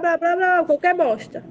blá blá blá blá, qualquer bosta.